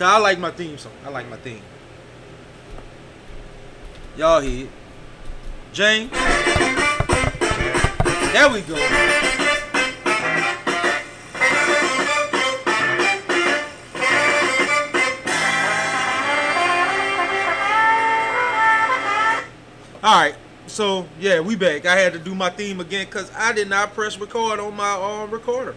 Cause I like my theme song. I like my theme. Y'all hear it. Jane. There we go. All right, so yeah, we back. I had to do my theme again because I did not press record on my uh, recorder.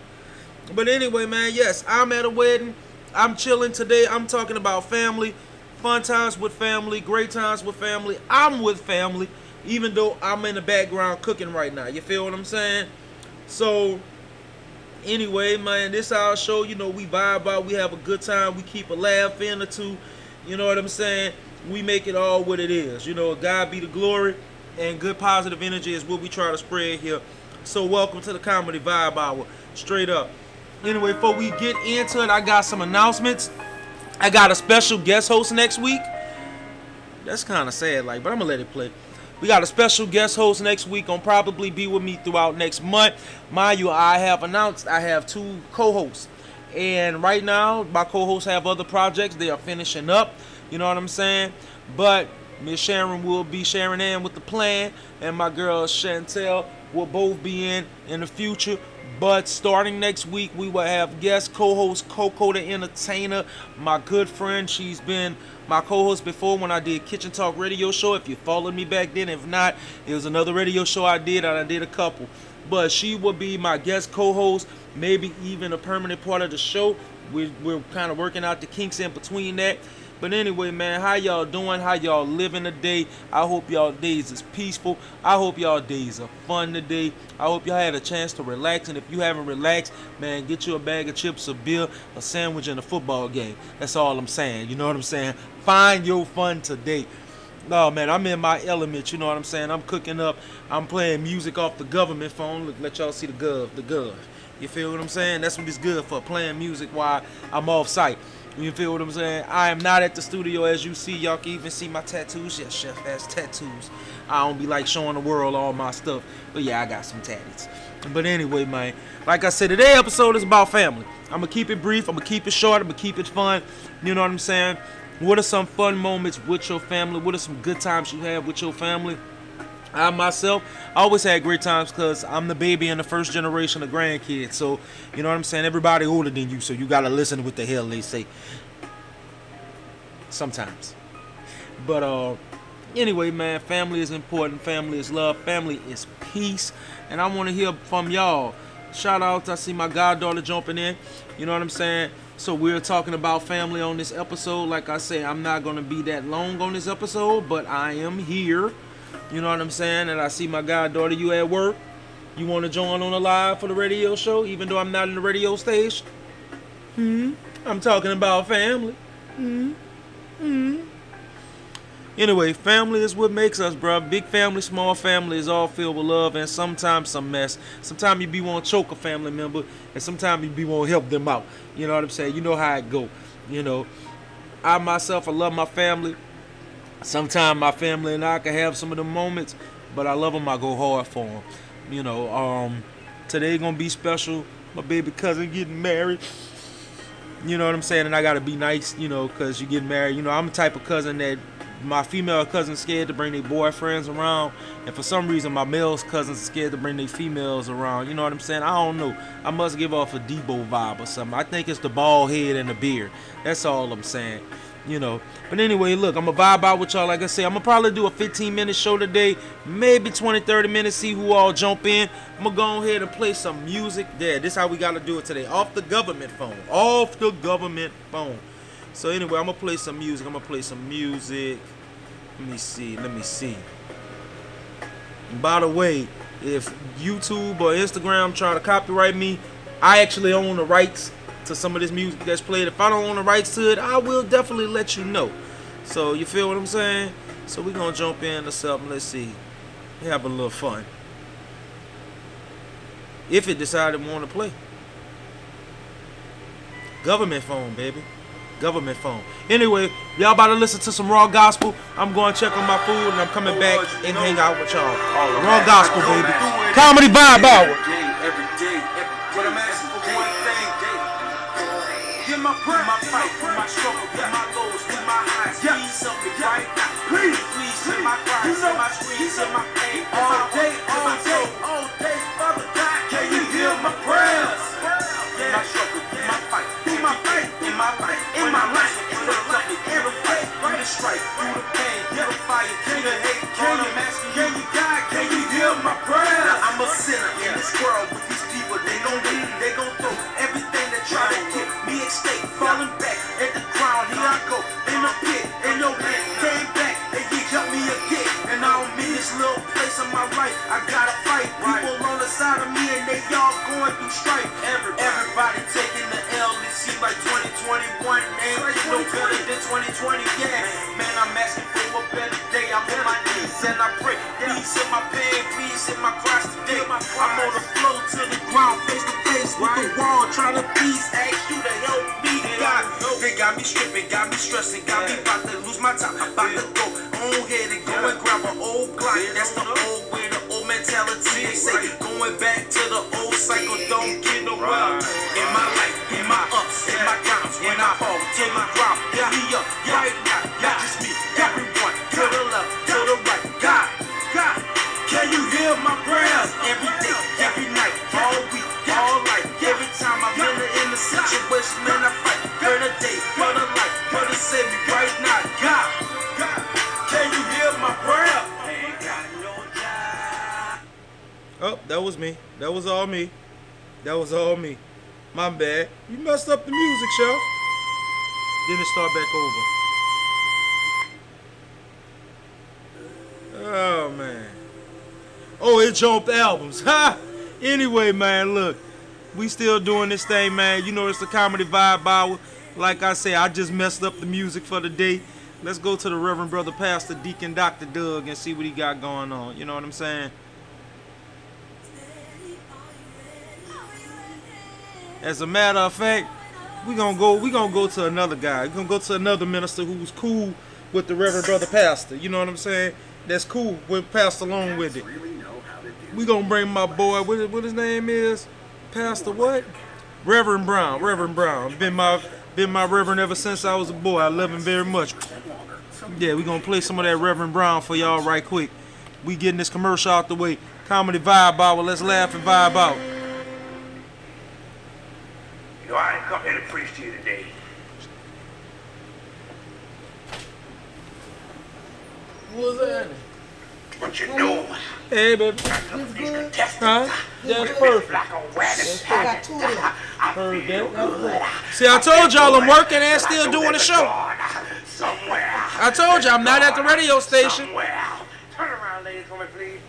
But anyway, man, yes, I'm at a wedding. I'm chilling today. I'm talking about family, fun times with family, great times with family. I'm with family, even though I'm in the background cooking right now. You feel what I'm saying? So, anyway, man, this our show. You know, we vibe out. We have a good time. We keep a laugh in or two. You know what I'm saying? we make it all what it is. You know, God be the glory, and good positive energy is what we try to spread here. So welcome to the Comedy Vibe Hour, straight up. Anyway, before we get into it, I got some announcements. I got a special guest host next week. That's kind of sad, like, but I'm gonna let it play. We got a special guest host next week. Gonna probably be with me throughout next month. Mind you, I have announced I have two co-hosts, and right now my co-hosts have other projects they are finishing up. You know what I'm saying? But Miss Sharon will be sharing in with the plan, and my girl Chantel will both be in in the future. But starting next week, we will have guest co-host Coco the Entertainer, my good friend. She's been my co-host before when I did Kitchen Talk Radio Show. If you followed me back then, if not, it was another radio show I did, and I did a couple. But she will be my guest co-host, maybe even a permanent part of the show. We're, we're kind of working out the kinks in between that. But anyway, man, how y'all doing? How y'all living today? I hope y'all days is peaceful. I hope y'all days are fun today. I hope y'all had a chance to relax. And if you haven't relaxed, man, get you a bag of chips, a beer, a sandwich, and a football game. That's all I'm saying. You know what I'm saying? Find your fun today. No, man, I'm in my element. You know what I'm saying? I'm cooking up. I'm playing music off the government phone. Look, let y'all see the gov, the gov. You feel what I'm saying? That's what it's good for, playing music while I'm off site. You feel what I'm saying? I am not at the studio as you see. Y'all can even see my tattoos. Yes, Chef has tattoos. I don't be like showing the world all my stuff. But yeah, I got some tatties. But anyway, man, like I said, today episode is about family. I'm gonna keep it brief. I'm gonna keep it short. I'm gonna keep it fun. You know what I'm saying? What are some fun moments with your family? What are some good times you have with your family? I myself I always had great times because I'm the baby in the first generation of grandkids. So, you know what I'm saying? Everybody older than you, so you gotta listen to what the hell they say. Sometimes. But uh anyway, man, family is important, family is love, family is peace. And I wanna hear from y'all. Shout out, I see my goddaughter jumping in. You know what I'm saying? So we're talking about family on this episode. Like I say, I'm not gonna be that long on this episode, but I am here you know what I'm saying? And I see my goddaughter, you at work. You want to join on the live for the radio show, even though I'm not in the radio station? Hmm. I'm talking about family. Hmm. Hmm. Anyway, family is what makes us, bro. Big family, small family is all filled with love and sometimes some mess. Sometimes you be want to choke a family member, and sometimes you be want to help them out. You know what I'm saying? You know how it go. You know, I myself, I love my family. Sometimes my family and I can have some of the moments, but I love them. I go hard for them. You know, um, today gonna be special. My baby cousin getting married. You know what I'm saying? And I gotta be nice, you know, cause you get married. You know, I'm the type of cousin that my female cousins scared to bring their boyfriends around, and for some reason my male cousins scared to bring their females around. You know what I'm saying? I don't know. I must give off a Debo vibe or something. I think it's the bald head and the beard. That's all I'm saying you know. But anyway, look, I'm gonna vibe out with y'all. Like I say, I'm gonna probably do a 15 minute show today, maybe 20, 30 minutes, see who all jump in. I'm gonna go ahead and play some music. There, this is how we gotta do it today. Off the government phone. Off the government phone. So anyway, I'm gonna play some music. I'm gonna play some music. Let me see. Let me see. And by the way, if YouTube or Instagram try to copyright me, I actually own the rights to some of this music that's played. If I don't own the rights to it, I will definitely let you know. So you feel what I'm saying? So we're gonna jump into something. Let's see. We Have a little fun. If it decided want to play. Government phone, baby. Government phone. Anyway, y'all about to listen to some raw gospel. I'm going to check on my food and I'm coming back and hang out with y'all. Raw gospel, baby. Comedy vibe hour. Give my fight, my struggle, through my lows, through my highs. Please help me right. Please, please, hear my cries, hear my screams, hear my pain. All day, all day, all day, Father God, can you hear my prayers? In my struggle, in my fight, in my fight, in my life, in my life, in the life, every day, through the strife, through the pain, through the fire, through the hate, can you, can you, God, can you hear my prayers? I'm a sinner in this world place in my life, I gotta fight, people on the side of me, and they all going through strife, everybody, everybody taking the L, it seems like 2021 ain't no better than 2020, yeah, man, I'm asking for a better day, I'm on my knees, and I pray, please hit my pain, please in my cross today, I'm on the floor to the ground, face to face with the wall, trying to please ask you to help me, God, they got me stripping, got me stressing, got me about to lose my time, about to go on head and go and grab an old Glock, that's the old don't get nowhere, in my life, in my ups, in my downs, when I fall to the ground, get me up, right now, not just me, everyone, to the left, to the right, God, God, can you hear my prayers every day, every night, all week, all life, every time I'm in a, in a situation, man, I fight for the day, for the life, for the save me right now, God, God, can you hear my prayer? Ain't got no job. Oh, that was me. That was all me. That was all me. My bad. You messed up the music, Chef. Then it start back over. Oh man. Oh, it jumped albums. Ha! Anyway, man, look. We still doing this thing, man. You know it's the comedy vibe hour. Like I say, I just messed up the music for the day. Let's go to the Reverend Brother Pastor Deacon Dr. Doug and see what he got going on. You know what I'm saying? As a matter of fact, we gonna go. We gonna go to another guy. We gonna go to another minister who's cool with the Reverend Brother Pastor. You know what I'm saying? That's cool with Pastor along with it. We gonna bring my boy. What, what his name is? Pastor what? Reverend Brown. Reverend Brown. Been my been my Reverend ever since I was a boy. I love him very much. Yeah, we gonna play some of that Reverend Brown for y'all right quick. We getting this commercial out the way. Comedy vibe hour. Let's laugh and vibe out. You know, I didn't come here to preach to you today. What's that? But you know, Hey, baby. these contestants, Huh? That's perfect. like a rabbit. I got two of them. Heard that. See, I told y'all I'm working and still doing the show. Uh, somewhere. I told you I'm not at the radio station. Somewhere. Turn around, ladies, for me, please.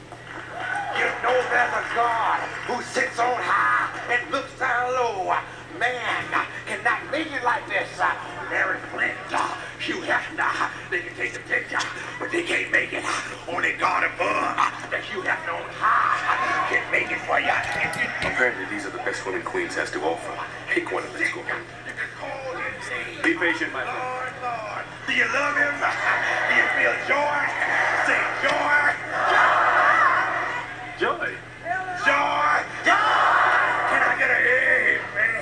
You know there's a God who sits on high Queens has to offer. Pick one and let's go. you can call his name. Be patient, my friend. Lord, Lord. Do you love him? Do you feel joy? Say joy. Joy. Joy. Can I get an amen?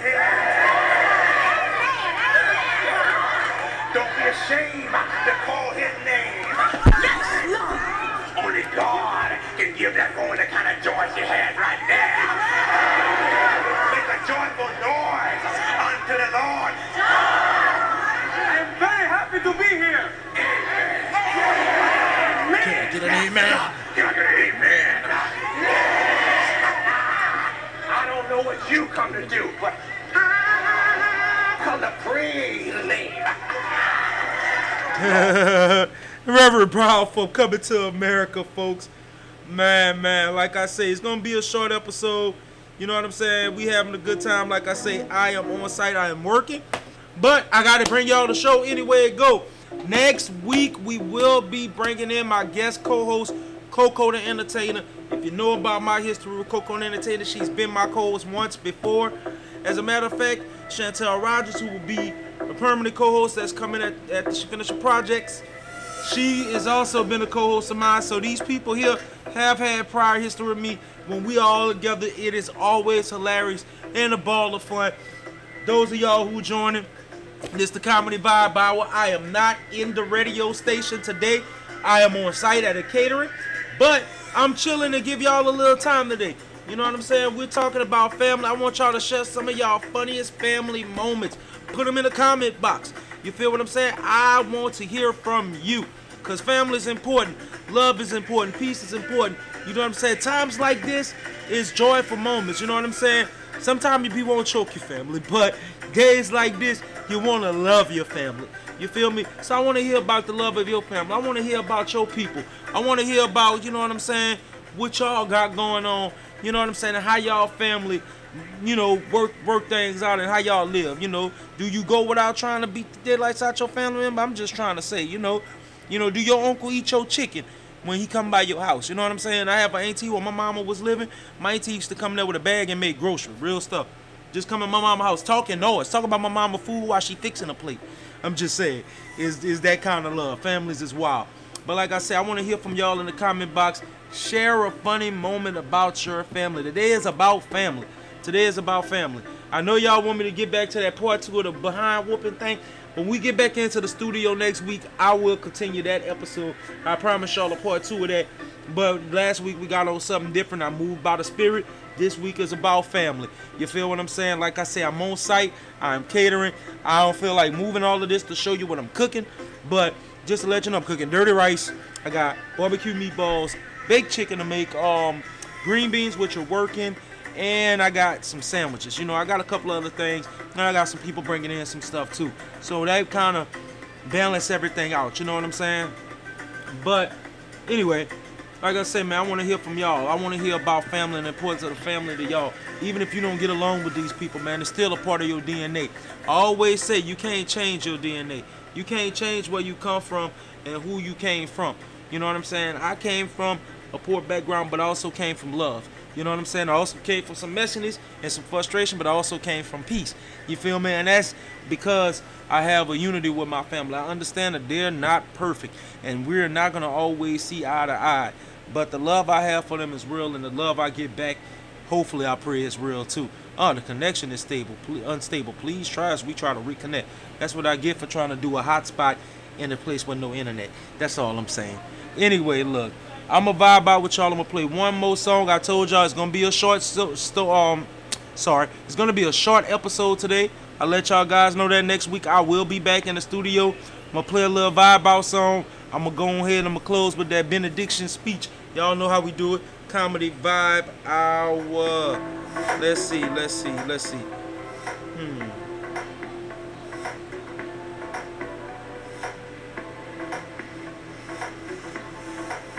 Don't be ashamed to call his name. Yes, Lord. Only God can give that woman the kind of joy she had right there. To do, but come to the name. Reverend for coming to America, folks. Man, man, like I say, it's gonna be a short episode. You know what I'm saying? We having a good time. Like I say, I am on site. I am working, but I got to bring y'all the show anyway it go. Next week we will be bringing in my guest co-host Coco the Entertainer. If you know about my history with Coco Entertainer, she's been my co-host once before. As a matter of fact, Chantel Rogers, who will be a permanent co-host that's coming at, at the She Finish Her Projects, she has also been a co-host of mine. So these people here have had prior history with me. When we all together, it is always hilarious and a ball of fun. Those of y'all who joining, This the Comedy Vibe Hour. I am not in the radio station today. I am on site at a catering, but I'm chilling to give y'all a little time today. You know what I'm saying? We're talking about family. I want y'all to share some of y'all funniest family moments. Put them in the comment box. You feel what I'm saying? I want to hear from you. Because family is important. Love is important. Peace is important. You know what I'm saying? Times like this is joyful moments. You know what I'm saying? Sometimes you be won't choke your family, but days like this, you want to love your family. You feel me? So I want to hear about the love of your family. I want to hear about your people. I want to hear about, you know what I'm saying, what y'all got going on. You know what I'm saying? And how y'all family, you know, work work things out and how y'all live. You know, do you go without trying to beat the daylights out your family member? I'm just trying to say, you know, you know, do your uncle eat your chicken? when he come by your house. You know what I'm saying? I have an auntie where my mama was living. My auntie used to come there with a bag and make groceries, real stuff. Just come in my mama house talking noise, talking about my mama food while she fixing a plate. I'm just saying, is is that kind of love? Families is wild. But like I said, I want to hear from y'all in the comment box. Share a funny moment about your family. Today is about family. Today is about family. I know y'all want me to get back to that part two of the behind whooping thing. When we get back into the studio next week, I will continue that episode. I promise y'all a part two of that. But last week we got on something different. I moved by the spirit. This week is about family. You feel what I'm saying? Like I say, I'm on site. I'm catering. I don't feel like moving all of this to show you what I'm cooking. But just to let you know, I'm cooking dirty rice. I got barbecue meatballs, baked chicken to make, um, green beans, which are working, and I got some sandwiches. You know, I got a couple other things, and I got some people bringing in some stuff too. So that kind of balance everything out. You know what I'm saying? But anyway, like I said, man, I want to hear from y'all. I want to hear about family and the importance of the family to y'all. Even if you don't get along with these people, man, it's still a part of your DNA. I always say you can't change your DNA. You can't change where you come from and who you came from. You know what I'm saying? I came from a poor background, but I also came from love. You know what I'm saying? I also came from some messiness and some frustration, but I also came from peace. You feel me? And that's because I have a unity with my family. I understand that they're not perfect, and we're not gonna always see eye to eye. But the love I have for them is real, and the love I get back, hopefully, I pray is real too. Oh, the connection is stable, unstable. Please try as we try to reconnect. That's what I get for trying to do a hotspot in a place with no internet. That's all I'm saying. Anyway, look. I'm gonna vibe out with y'all. I'm gonna play one more song. I told y'all it's gonna be a short, st- st- um, sorry, it's gonna be a short episode today. I'll let y'all guys know that next week I will be back in the studio. I'm gonna play a little vibe out song. I'm gonna go ahead. And I'm gonna close with that benediction speech. Y'all know how we do it. Comedy vibe hour. Let's see. Let's see. Let's see. Hmm.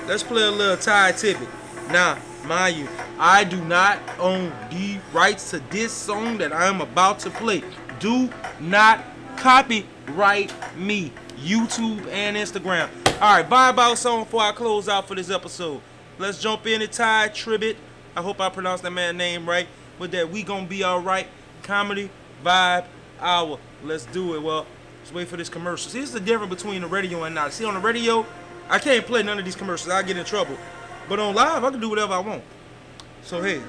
Let's play a little Ty Tribbett. Now, mind you, I do not own the rights to this song that I am about to play. Do not copyright me, YouTube and Instagram. All right, vibe out song before I close out for this episode. Let's jump in to Ty Tribbett. I hope I pronounced that man's name right. With that, we gonna be all right. Comedy vibe hour. Let's do it. Well, let's wait for this commercial. See, this is the difference between the radio and not. See, on the radio, I can't play none of these commercials. I get in trouble. But on live, I can do whatever I want. So hey,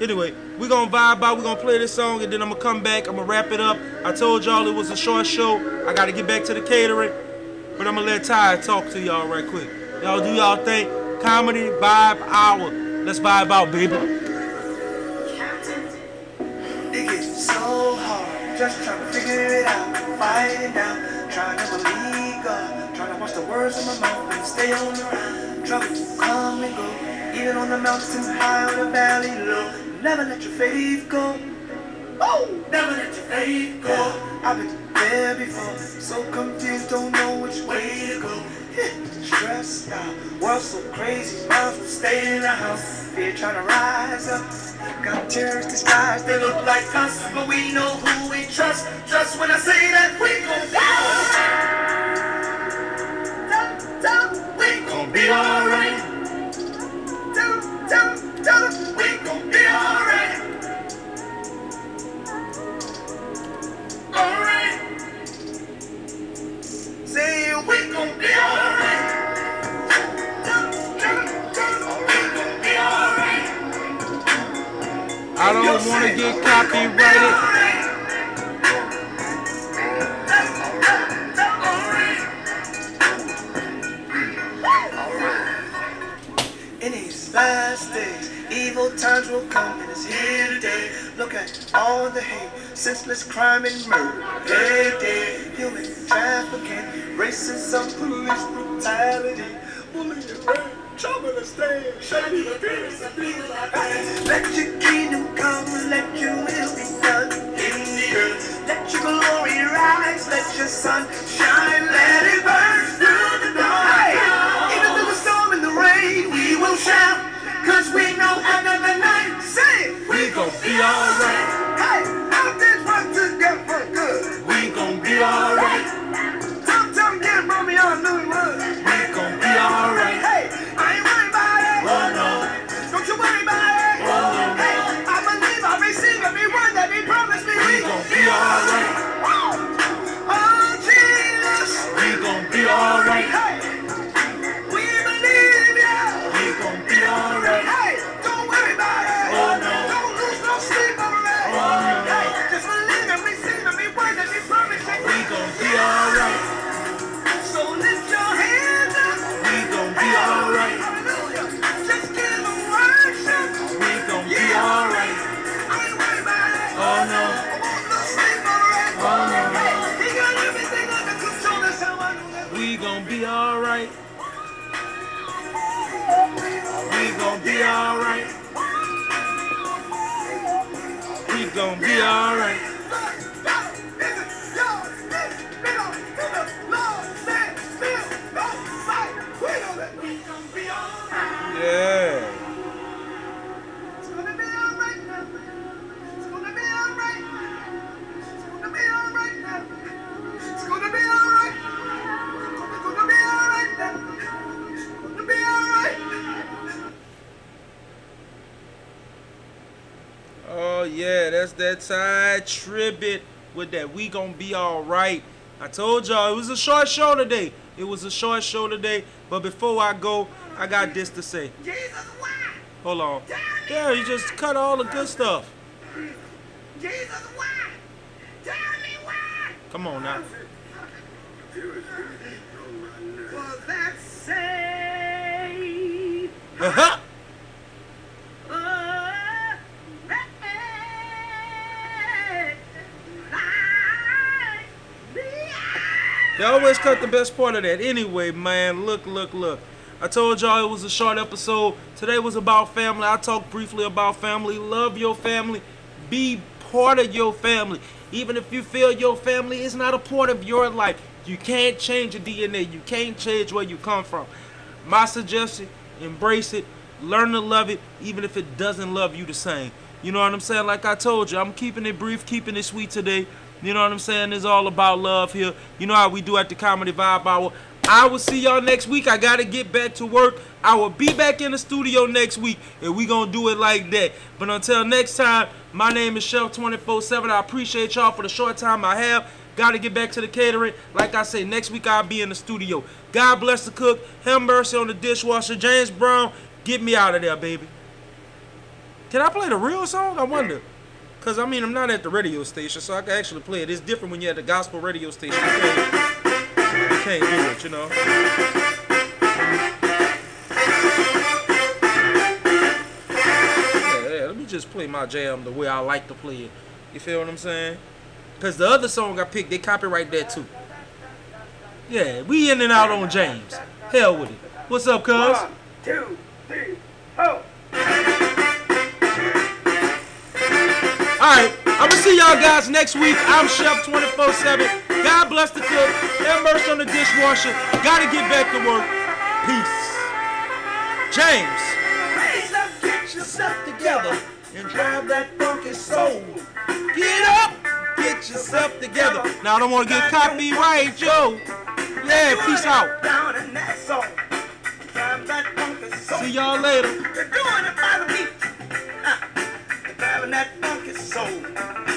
anyway, we gonna vibe out. We gonna play this song, and then I'm gonna come back. I'm gonna wrap it up. I told y'all it was a short show. I gotta get back to the catering, but I'm gonna let Ty talk to y'all right quick. Y'all do y'all thing. Comedy vibe hour. Let's vibe out, baby. It gets so hard, just trying to figure it out, fighting down, trying to believe God, trying to watch the words in my mouth and stay on the ride. Trouble come and go, even on the mountains high or the valley low. Never let your faith go. Oh, never let your faith go. I've been there before, so confused, don't know which way to go. Stressed out, world so crazy, might as well stay in the house. Fear trying to rise up. Got terrorists disguised, they look like us, but we know who we trust. Just when I say that we gon' be we gon' be alright. Trafficking, racism, police brutality, bullying, rape, trouble and stand, shady appearance and things like that. Let your kingdom come, let your will be done in the earth. Let your glory rise, let your sun shine, let it burn through the night. Even through the storm and the rain, we will shout, cause we know another night. Say. We gon' be alright. Hey, how did work together for good? We gon' be alright. We gon' be alright. We gon' be alright. We gon' be alright. Oh yeah, that's that Ty Tribbett with that. We gonna be all right. I told y'all it was a short show today. It was a short show today. But before I go, I got this to say. Jesus, why? Hold on. Yeah, you just cut all the good stuff. Jesus, why? Tell me why? Come on now. Was that saved? Uh-huh. Always cut the best part of that. Anyway, man, look, look, look. I told y'all it was a short episode. Today was about family. I talked briefly about family. Love your family. Be part of your family. Even if you feel your family is not a part of your life, you can't change your DNA. You can't change where you come from. My suggestion, embrace it. Learn to love it, even if it doesn't love you the same. You know what I'm saying? Like I told you, I'm keeping it brief, keeping it sweet today. You know what I'm saying? It's all about love here. You know how we do at the Comedy Vibe Hour. I will see y'all next week. I gotta get back to work. I will be back in the studio next week, and we gonna do it like that. But until next time, my name is Chef 24/7. I appreciate y'all for the short time I have. Gotta get back to the catering. Like I say, next week I'll be in the studio. God bless the cook. Have mercy on the dishwasher. James Brown, get me out of there, baby. Can I play the real song? I wonder. Cause I mean I'm not at the radio station, so I can actually play it. It's different when you're at the gospel radio station. You can't, you can't do it, you know. Yeah, yeah, let me just play my jam the way I like to play it. You feel what I'm saying? Cause the other song I picked, they copyright that too. Yeah, we in and out on James. Hell with it. What's up, cuz? One, two, three, four. Alright, I'm gonna see y'all guys next week. I'm Chef 24 7. God bless the cook. Have mercy on the dishwasher. Gotta get back to work. Peace. James. Raise up, get yourself together. And drive that funky soul. Get up. Get yourself together. Now I don't wanna get copyright, Joe. Yeah, peace out. Down in that song. Drive that funky soul. See y'all later. They're doing it by the beat. Uh, driving that funky soul.